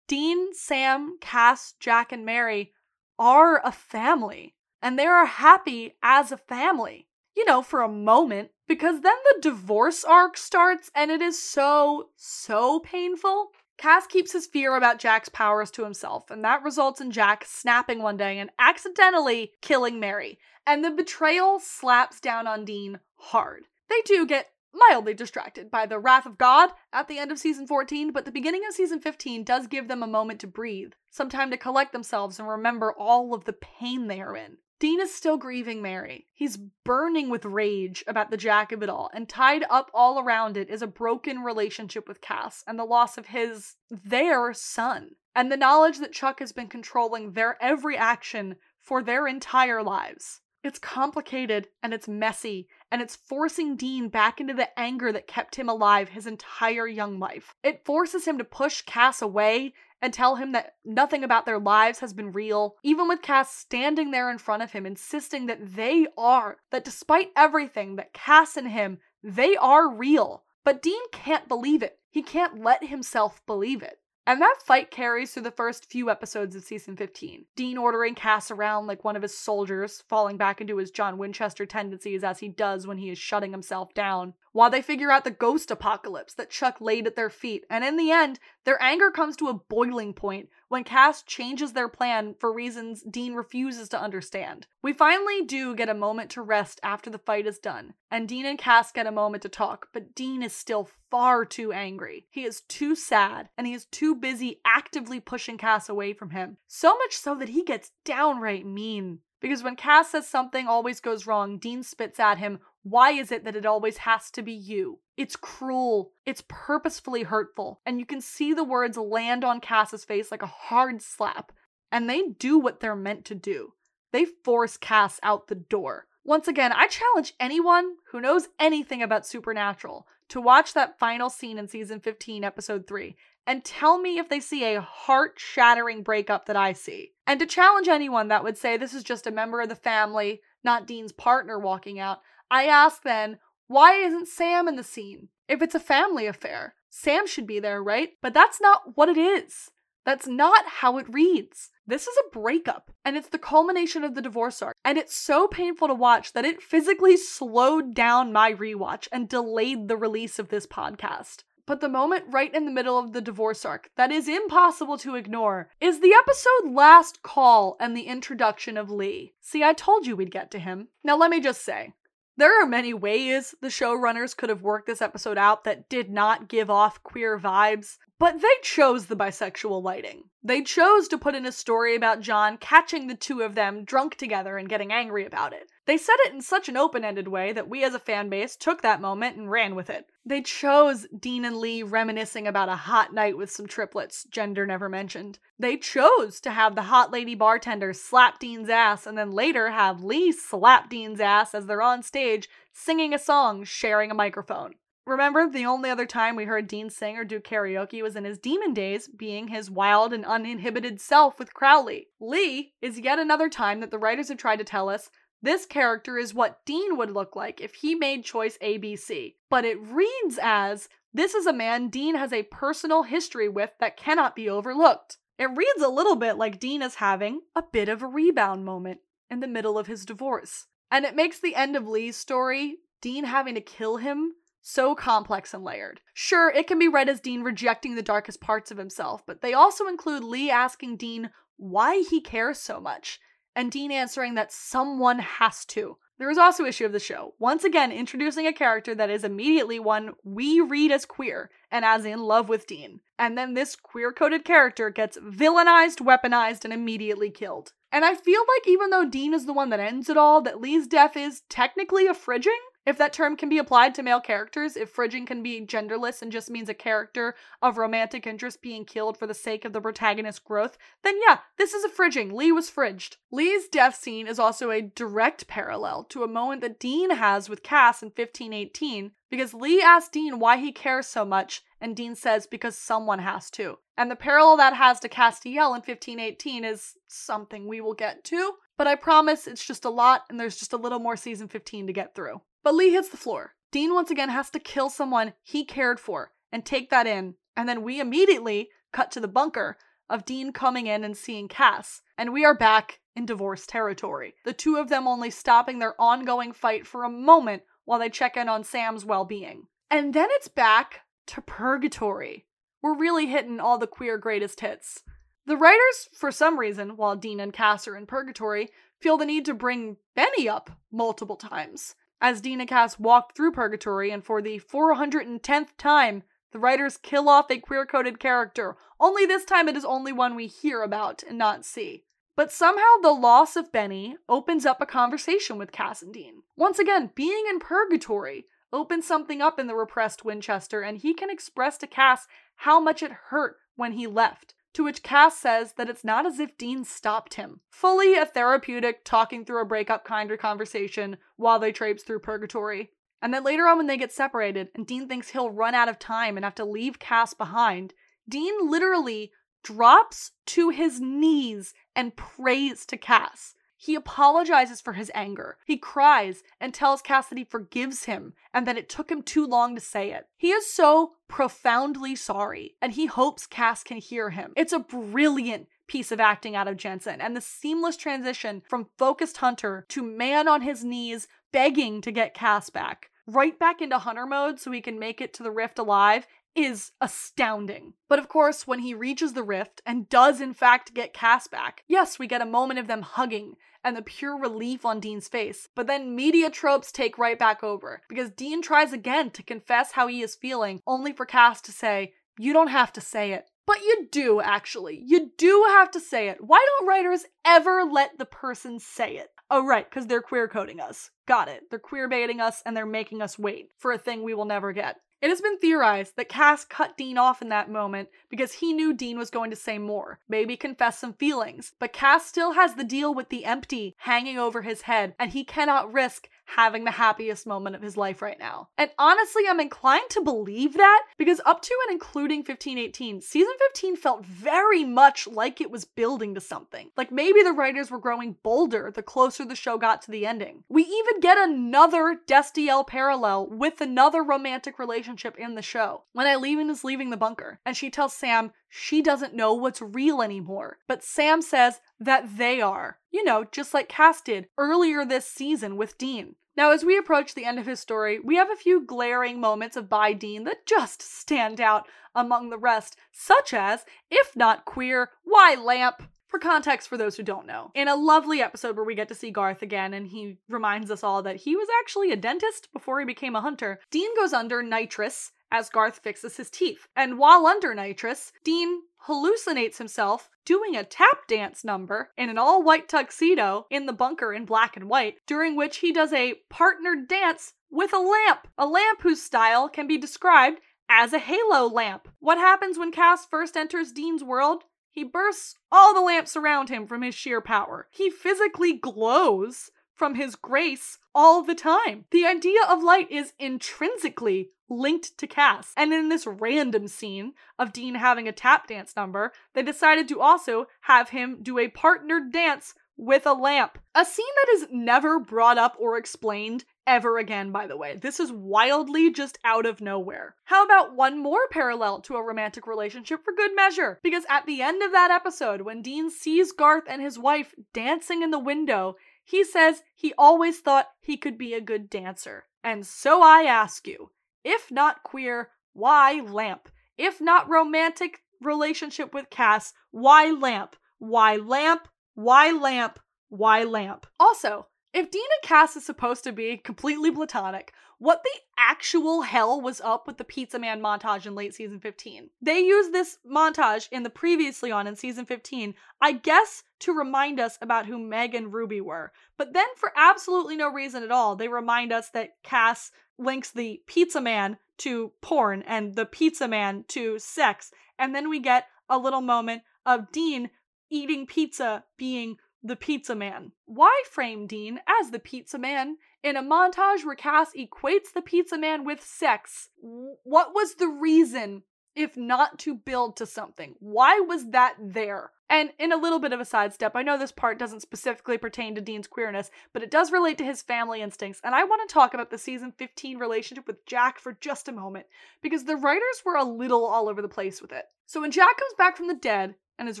Dean, Sam, Cass, Jack, and Mary are a family, and they are happy as a family. You know, for a moment, because then the divorce arc starts and it is so, so painful. Cass keeps his fear about Jack's powers to himself, and that results in Jack snapping one day and accidentally killing Mary. And the betrayal slaps down on Dean hard. They do get mildly distracted by the wrath of God at the end of season 14, but the beginning of season 15 does give them a moment to breathe, some time to collect themselves and remember all of the pain they are in. Dean is still grieving Mary. He's burning with rage about the jack of it all, and tied up all around it is a broken relationship with Cass and the loss of his, their son, and the knowledge that Chuck has been controlling their every action for their entire lives. It's complicated and it's messy, and it's forcing Dean back into the anger that kept him alive his entire young life. It forces him to push Cass away and tell him that nothing about their lives has been real, even with Cass standing there in front of him, insisting that they are, that despite everything, that Cass and him, they are real. But Dean can't believe it. He can't let himself believe it. And that fight carries through the first few episodes of season 15. Dean ordering Cass around like one of his soldiers, falling back into his John Winchester tendencies as he does when he is shutting himself down, while they figure out the ghost apocalypse that Chuck laid at their feet. And in the end, their anger comes to a boiling point when Cass changes their plan for reasons Dean refuses to understand. We finally do get a moment to rest after the fight is done, and Dean and Cass get a moment to talk, but Dean is still far too angry. He is too sad, and he is too busy actively pushing Cass away from him. So much so that he gets downright mean. Because when Cass says something always goes wrong, Dean spits at him, Why is it that it always has to be you? It's cruel. It's purposefully hurtful. And you can see the words land on Cass's face like a hard slap. And they do what they're meant to do. They force Cass out the door. Once again, I challenge anyone who knows anything about Supernatural to watch that final scene in season 15, episode 3, and tell me if they see a heart shattering breakup that I see. And to challenge anyone that would say this is just a member of the family, not Dean's partner walking out, I ask then, why isn't Sam in the scene? If it's a family affair, Sam should be there, right? But that's not what it is. That's not how it reads. This is a breakup, and it's the culmination of the divorce arc. And it's so painful to watch that it physically slowed down my rewatch and delayed the release of this podcast. But the moment right in the middle of the divorce arc that is impossible to ignore is the episode Last Call and the introduction of Lee. See, I told you we'd get to him. Now, let me just say, there are many ways the showrunners could have worked this episode out that did not give off queer vibes, but they chose the bisexual lighting. They chose to put in a story about John catching the two of them drunk together and getting angry about it. They said it in such an open ended way that we as a fan base took that moment and ran with it. They chose Dean and Lee reminiscing about a hot night with some triplets, gender never mentioned. They chose to have the hot lady bartender slap Dean's ass and then later have Lee slap Dean's ass as they're on stage singing a song, sharing a microphone. Remember, the only other time we heard Dean sing or do karaoke was in his demon days, being his wild and uninhibited self with Crowley. Lee is yet another time that the writers have tried to tell us this character is what Dean would look like if he made choice ABC. But it reads as this is a man Dean has a personal history with that cannot be overlooked. It reads a little bit like Dean is having a bit of a rebound moment in the middle of his divorce. And it makes the end of Lee's story, Dean having to kill him, so complex and layered. Sure, it can be read as Dean rejecting the darkest parts of himself, but they also include Lee asking Dean why he cares so much and Dean answering that someone has to. There is also issue of the show, once again introducing a character that is immediately one we read as queer and as in love with Dean. And then this queer coded character gets villainized, weaponized, and immediately killed. And I feel like even though Dean is the one that ends it all, that Lee's death is technically a fridging? If that term can be applied to male characters, if fridging can be genderless and just means a character of romantic interest being killed for the sake of the protagonist's growth, then yeah, this is a fridging. Lee was fridged. Lee's death scene is also a direct parallel to a moment that Dean has with Cass in 1518, because Lee asks Dean why he cares so much, and Dean says because someone has to. And the parallel that has to Castiel in 1518 is something we will get to, but I promise it's just a lot and there's just a little more season 15 to get through. But Lee hits the floor. Dean once again has to kill someone he cared for and take that in. And then we immediately cut to the bunker of Dean coming in and seeing Cass, and we are back in divorce territory. The two of them only stopping their ongoing fight for a moment while they check in on Sam's well being. And then it's back to purgatory. We're really hitting all the queer greatest hits. The writers, for some reason, while Dean and Cass are in purgatory, feel the need to bring Benny up multiple times. As Dean and Cass walk through purgatory, and for the 410th time, the writers kill off a queer coded character, only this time it is only one we hear about and not see. But somehow the loss of Benny opens up a conversation with Cass and Dean. Once again, being in purgatory opens something up in the repressed Winchester, and he can express to Cass how much it hurt when he left. To which Cass says that it's not as if Dean stopped him. Fully a therapeutic, talking through a breakup kind of conversation while they traipse through purgatory. And then later on, when they get separated, and Dean thinks he'll run out of time and have to leave Cass behind, Dean literally drops to his knees and prays to Cass. He apologizes for his anger. He cries and tells Cass that he forgives him and that it took him too long to say it. He is so profoundly sorry and he hopes Cass can hear him. It's a brilliant piece of acting out of Jensen and the seamless transition from focused hunter to man on his knees begging to get Cass back. Right back into hunter mode so he can make it to the rift alive is astounding. But of course, when he reaches the rift and does in fact get Cass back, yes, we get a moment of them hugging and the pure relief on Dean's face. But then media tropes take right back over because Dean tries again to confess how he is feeling, only for Cass to say, You don't have to say it. But you do, actually. You do have to say it. Why don't writers ever let the person say it? Oh, right, because they're queer coding us. Got it. They're queer baiting us and they're making us wait for a thing we will never get. It has been theorized that Cass cut Dean off in that moment because he knew Dean was going to say more, maybe confess some feelings, but Cass still has the deal with the empty hanging over his head, and he cannot risk having the happiest moment of his life right now. And honestly, I'm inclined to believe that because up to and including 1518, season 15 felt very much like it was building to something. Like maybe the writers were growing bolder the closer the show got to the ending. We even get another Destiel parallel with another romantic relationship in the show. When Eileen is leaving the bunker and she tells Sam she doesn't know what's real anymore. But Sam says that they are. You know, just like Cass did earlier this season with Dean. Now, as we approach the end of his story, we have a few glaring moments of bi Dean that just stand out among the rest, such as, if not queer, why lamp? For context, for those who don't know, in a lovely episode where we get to see Garth again and he reminds us all that he was actually a dentist before he became a hunter, Dean goes under nitrous as Garth fixes his teeth. And while under nitrous, Dean hallucinates himself doing a tap dance number in an all white tuxedo in the bunker in black and white, during which he does a partnered dance with a lamp, a lamp whose style can be described as a halo lamp. What happens when Cass first enters Dean's world? He bursts all the lamps around him from his sheer power. He physically glows from his grace all the time. The idea of light is intrinsically linked to Cass. And in this random scene of Dean having a tap dance number, they decided to also have him do a partnered dance with a lamp. A scene that is never brought up or explained ever again, by the way. This is wildly just out of nowhere. How about one more parallel to a romantic relationship for good measure? Because at the end of that episode, when Dean sees Garth and his wife dancing in the window, he says he always thought he could be a good dancer. And so I ask you, if not queer, why lamp? If not romantic relationship with Cass, why lamp? Why lamp? Why lamp? Why lamp? Also, if Dean and Cass is supposed to be completely platonic, what the actual hell was up with the Pizza Man montage in late season 15? They used this montage in the previously on in season 15, I guess to remind us about who Meg and Ruby were. But then, for absolutely no reason at all, they remind us that Cass links the Pizza Man to porn and the Pizza Man to sex. And then we get a little moment of Dean eating pizza being the pizza man. Why frame Dean as the pizza man in a montage where Cass equates the pizza man with sex? What was the reason if not to build to something? Why was that there? And in a little bit of a sidestep, I know this part doesn't specifically pertain to Dean's queerness, but it does relate to his family instincts. And I want to talk about the season 15 relationship with Jack for just a moment, because the writers were a little all over the place with it. So when Jack comes back from the dead, and is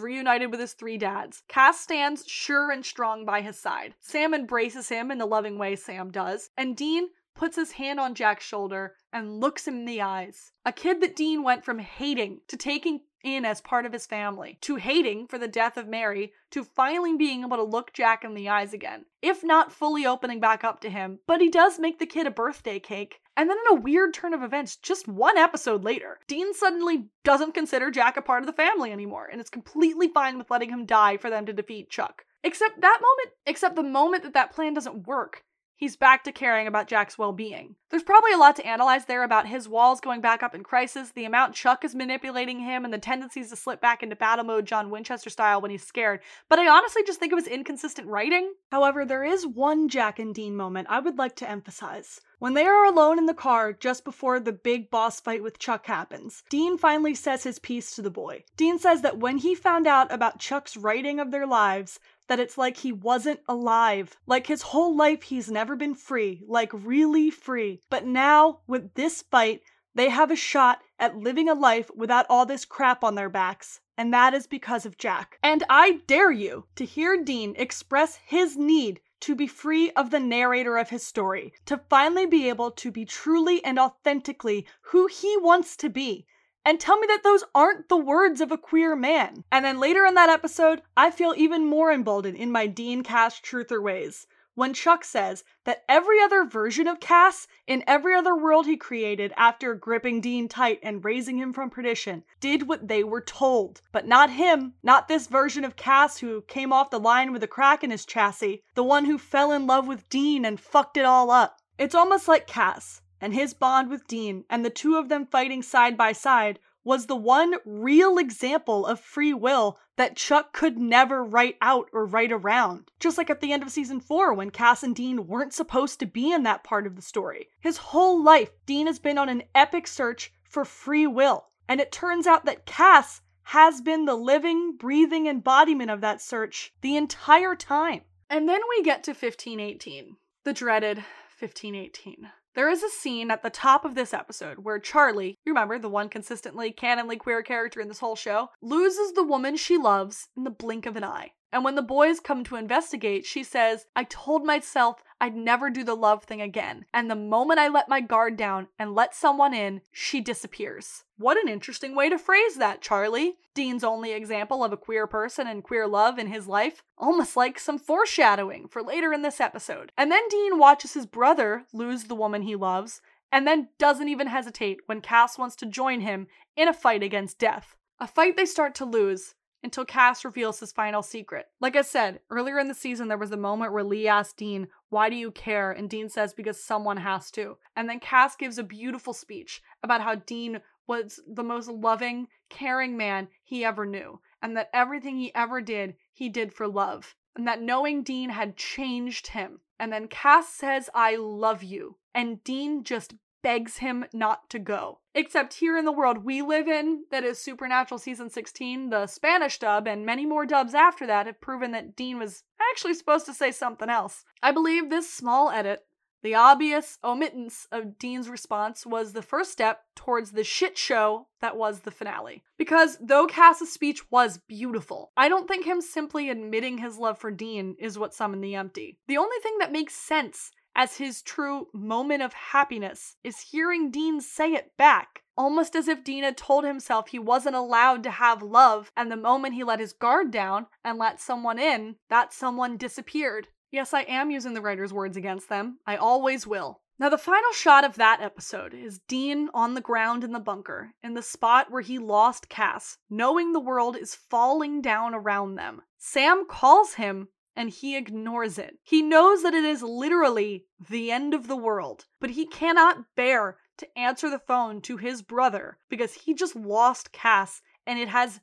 reunited with his three dads. Cass stands sure and strong by his side. Sam embraces him in the loving way Sam does, and Dean puts his hand on Jack's shoulder and looks him in the eyes. A kid that Dean went from hating to taking in as part of his family, to hating for the death of Mary, to finally being able to look Jack in the eyes again. If not fully opening back up to him, but he does make the kid a birthday cake. And then, in a weird turn of events, just one episode later, Dean suddenly doesn't consider Jack a part of the family anymore and is completely fine with letting him die for them to defeat Chuck. Except that moment, except the moment that that plan doesn't work, he's back to caring about Jack's well being. There's probably a lot to analyze there about his walls going back up in crisis, the amount Chuck is manipulating him, and the tendencies to slip back into battle mode John Winchester style when he's scared, but I honestly just think it was inconsistent writing. However, there is one Jack and Dean moment I would like to emphasize. When they are alone in the car just before the big boss fight with Chuck happens, Dean finally says his piece to the boy. Dean says that when he found out about Chuck's writing of their lives, that it's like he wasn't alive. Like his whole life, he's never been free, like really free. But now, with this fight, they have a shot at living a life without all this crap on their backs. And that is because of Jack. And I dare you to hear Dean express his need to be free of the narrator of his story, to finally be able to be truly and authentically who he wants to be, and tell me that those aren't the words of a queer man. And then later in that episode, I feel even more emboldened in my Dean Cass truther ways. When Chuck says that every other version of Cass in every other world he created after gripping Dean tight and raising him from perdition did what they were told. But not him, not this version of Cass who came off the line with a crack in his chassis, the one who fell in love with Dean and fucked it all up. It's almost like Cass and his bond with Dean, and the two of them fighting side by side, was the one real example of free will that Chuck could never write out or write around. Just like at the end of season 4 when Cass and Dean weren't supposed to be in that part of the story. His whole life, Dean has been on an epic search for free will. And it turns out that Cass has been the living, breathing embodiment of that search the entire time. And then we get to 1518, the dreaded 1518. There is a scene at the top of this episode where Charlie, you remember the one consistently canonly queer character in this whole show, loses the woman she loves in the blink of an eye. And when the boys come to investigate, she says, I told myself I'd never do the love thing again. And the moment I let my guard down and let someone in, she disappears. What an interesting way to phrase that, Charlie. Dean's only example of a queer person and queer love in his life. Almost like some foreshadowing for later in this episode. And then Dean watches his brother lose the woman he loves, and then doesn't even hesitate when Cass wants to join him in a fight against death. A fight they start to lose, until Cass reveals his final secret. Like I said, earlier in the season, there was a moment where Lee asked Dean, Why do you care? And Dean says, Because someone has to. And then Cass gives a beautiful speech about how Dean was the most loving, caring man he ever knew, and that everything he ever did, he did for love, and that knowing Dean had changed him. And then Cass says, I love you. And Dean just begs him not to go. Except here in the world we live in, that is Supernatural Season 16, the Spanish dub, and many more dubs after that have proven that Dean was actually supposed to say something else. I believe this small edit, the obvious omittance of Dean's response, was the first step towards the shit show that was the finale. Because though Cass's speech was beautiful, I don't think him simply admitting his love for Dean is what summoned the empty. The only thing that makes sense as his true moment of happiness is hearing Dean say it back. Almost as if Dean had told himself he wasn't allowed to have love, and the moment he let his guard down and let someone in, that someone disappeared. Yes, I am using the writer's words against them. I always will. Now, the final shot of that episode is Dean on the ground in the bunker, in the spot where he lost Cass, knowing the world is falling down around them. Sam calls him and he ignores it. He knows that it is literally the end of the world, but he cannot bear to answer the phone to his brother because he just lost Cass and it has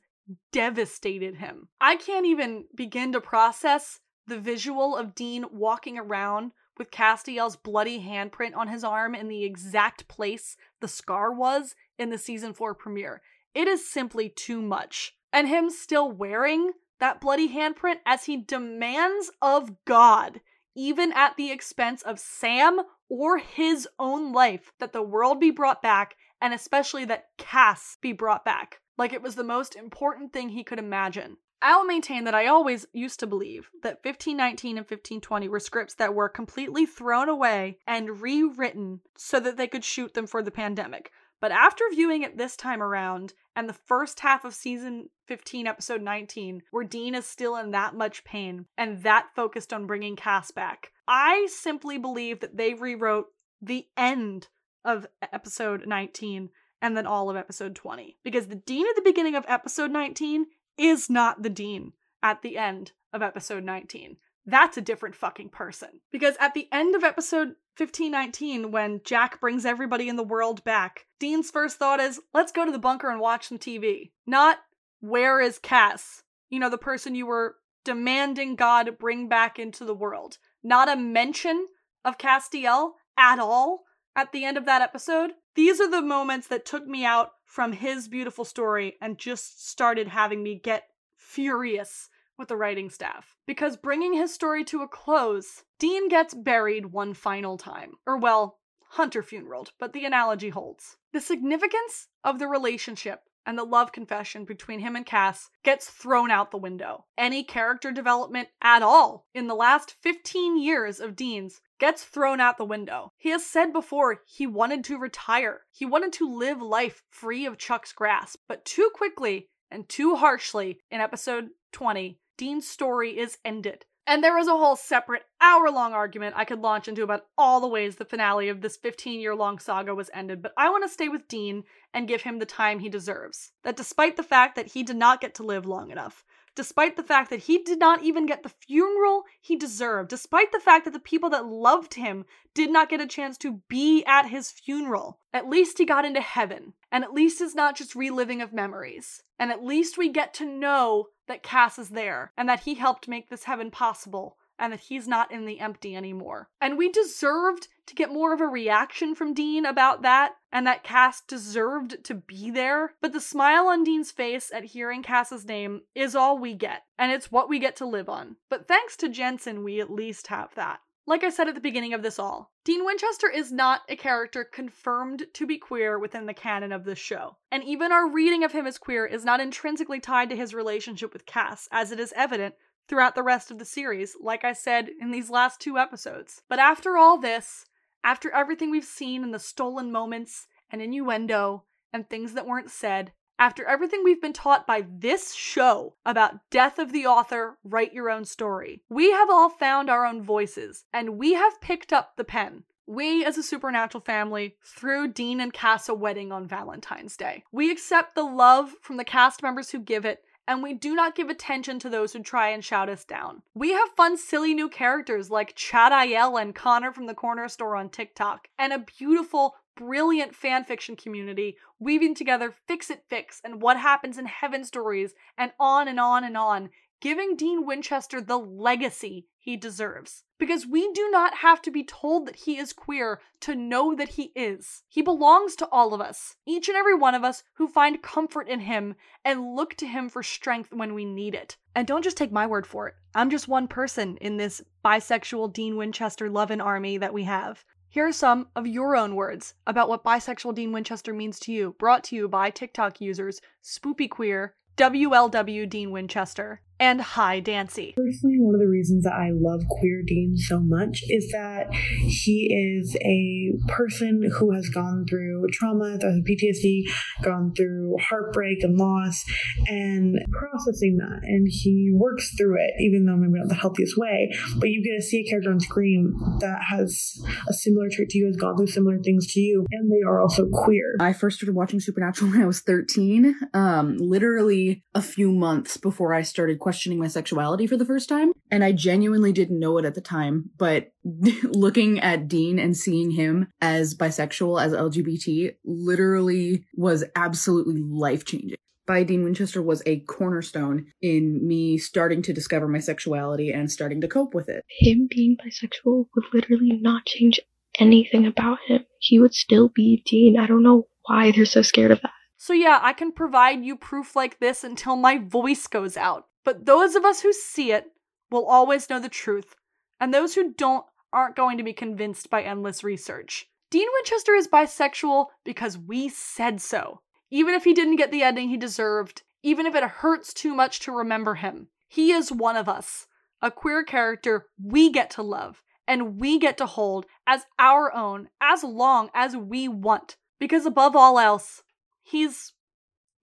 devastated him. I can't even begin to process the visual of Dean walking around with Castiel's bloody handprint on his arm in the exact place the scar was in the season 4 premiere. It is simply too much. And him still wearing that bloody handprint as he demands of God, even at the expense of Sam or his own life, that the world be brought back, and especially that Cass be brought back. Like it was the most important thing he could imagine. I'll maintain that I always used to believe that 1519 and 1520 were scripts that were completely thrown away and rewritten so that they could shoot them for the pandemic. But after viewing it this time around, and the first half of season 15, episode 19, where Dean is still in that much pain and that focused on bringing Cass back, I simply believe that they rewrote the end of episode 19 and then all of episode 20. Because the Dean at the beginning of episode 19 is not the Dean at the end of episode 19. That's a different fucking person. Because at the end of episode 1519, when Jack brings everybody in the world back, Dean's first thought is, let's go to the bunker and watch some TV. Not, where is Cass? You know, the person you were demanding God bring back into the world. Not a mention of Castiel at all at the end of that episode. These are the moments that took me out from his beautiful story and just started having me get furious with the writing staff. Because bringing his story to a close, Dean gets buried one final time. Or, well, Hunter funeraled, but the analogy holds. The significance of the relationship and the love confession between him and Cass gets thrown out the window. Any character development at all in the last 15 years of Dean's gets thrown out the window. He has said before he wanted to retire. He wanted to live life free of Chuck's grasp, but too quickly and too harshly in episode 20, Dean's story is ended. And there is a whole separate hour long argument I could launch into about all the ways the finale of this 15 year long saga was ended, but I want to stay with Dean and give him the time he deserves. That despite the fact that he did not get to live long enough, despite the fact that he did not even get the funeral he deserved, despite the fact that the people that loved him did not get a chance to be at his funeral. At least he got into heaven, and at least it's not just reliving of memories. And at least we get to know that Cass is there and that he helped make this heaven possible and that he's not in the empty anymore. And we deserved to get more of a reaction from Dean about that, and that Cass deserved to be there. But the smile on Dean's face at hearing Cass's name is all we get, and it's what we get to live on. But thanks to Jensen, we at least have that. Like I said at the beginning of this all, Dean Winchester is not a character confirmed to be queer within the canon of this show. And even our reading of him as queer is not intrinsically tied to his relationship with Cass, as it is evident throughout the rest of the series, like I said in these last two episodes. But after all this, after everything we've seen in the stolen moments and innuendo and things that weren't said, after everything we've been taught by this show about death of the author, write your own story, we have all found our own voices and we have picked up the pen. We, as a supernatural family, threw Dean and Cass a wedding on Valentine's Day. We accept the love from the cast members who give it and we do not give attention to those who try and shout us down. We have fun, silly new characters like Chad Aiel and Connor from the corner store on TikTok, and a beautiful, brilliant fanfiction community weaving together fix it fics and what happens in heaven stories and on and on and on giving Dean Winchester the legacy he deserves. Because we do not have to be told that he is queer to know that he is. He belongs to all of us, each and every one of us who find comfort in him and look to him for strength when we need it. And don't just take my word for it. I'm just one person in this bisexual Dean Winchester loving army that we have. Here are some of your own words about what bisexual Dean Winchester means to you, brought to you by TikTok users Spoopy Queer, WLW Dean Winchester, and Hi Dancy. Personally, one of the reasons that I love Queer Dean so much is that he is a person who has gone through trauma, through PTSD, gone through heartbreak and loss, and processing that. And he works through it, even though maybe not the healthiest way. But you get to see a character on screen that has a similar trait to you, has gone through similar things to you, and they are also queer. I first started watching Supernatural when I was 13, um, literally a few months before I started questioning questioning my sexuality for the first time. And I genuinely didn't know it at the time. But [LAUGHS] looking at Dean and seeing him as bisexual, as LGBT, literally was absolutely life changing bi Dean Winchester was a cornerstone in me starting to discover my sexuality and starting to cope with it. Him being bisexual would literally not change anything about him. He would still be Dean. I don't know why they're so scared of that. So, yeah, I can provide you proof like this until my voice goes out. But those of us who see it will always know the truth, and those who don't aren't going to be convinced by endless research. Dean Winchester is bisexual because we said so. Even if he didn't get the ending he deserved, even if it hurts too much to remember him, he is one of us, a queer character we get to love and we get to hold as our own as long as we want. Because above all else, he's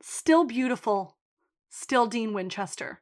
still beautiful, still Dean Winchester.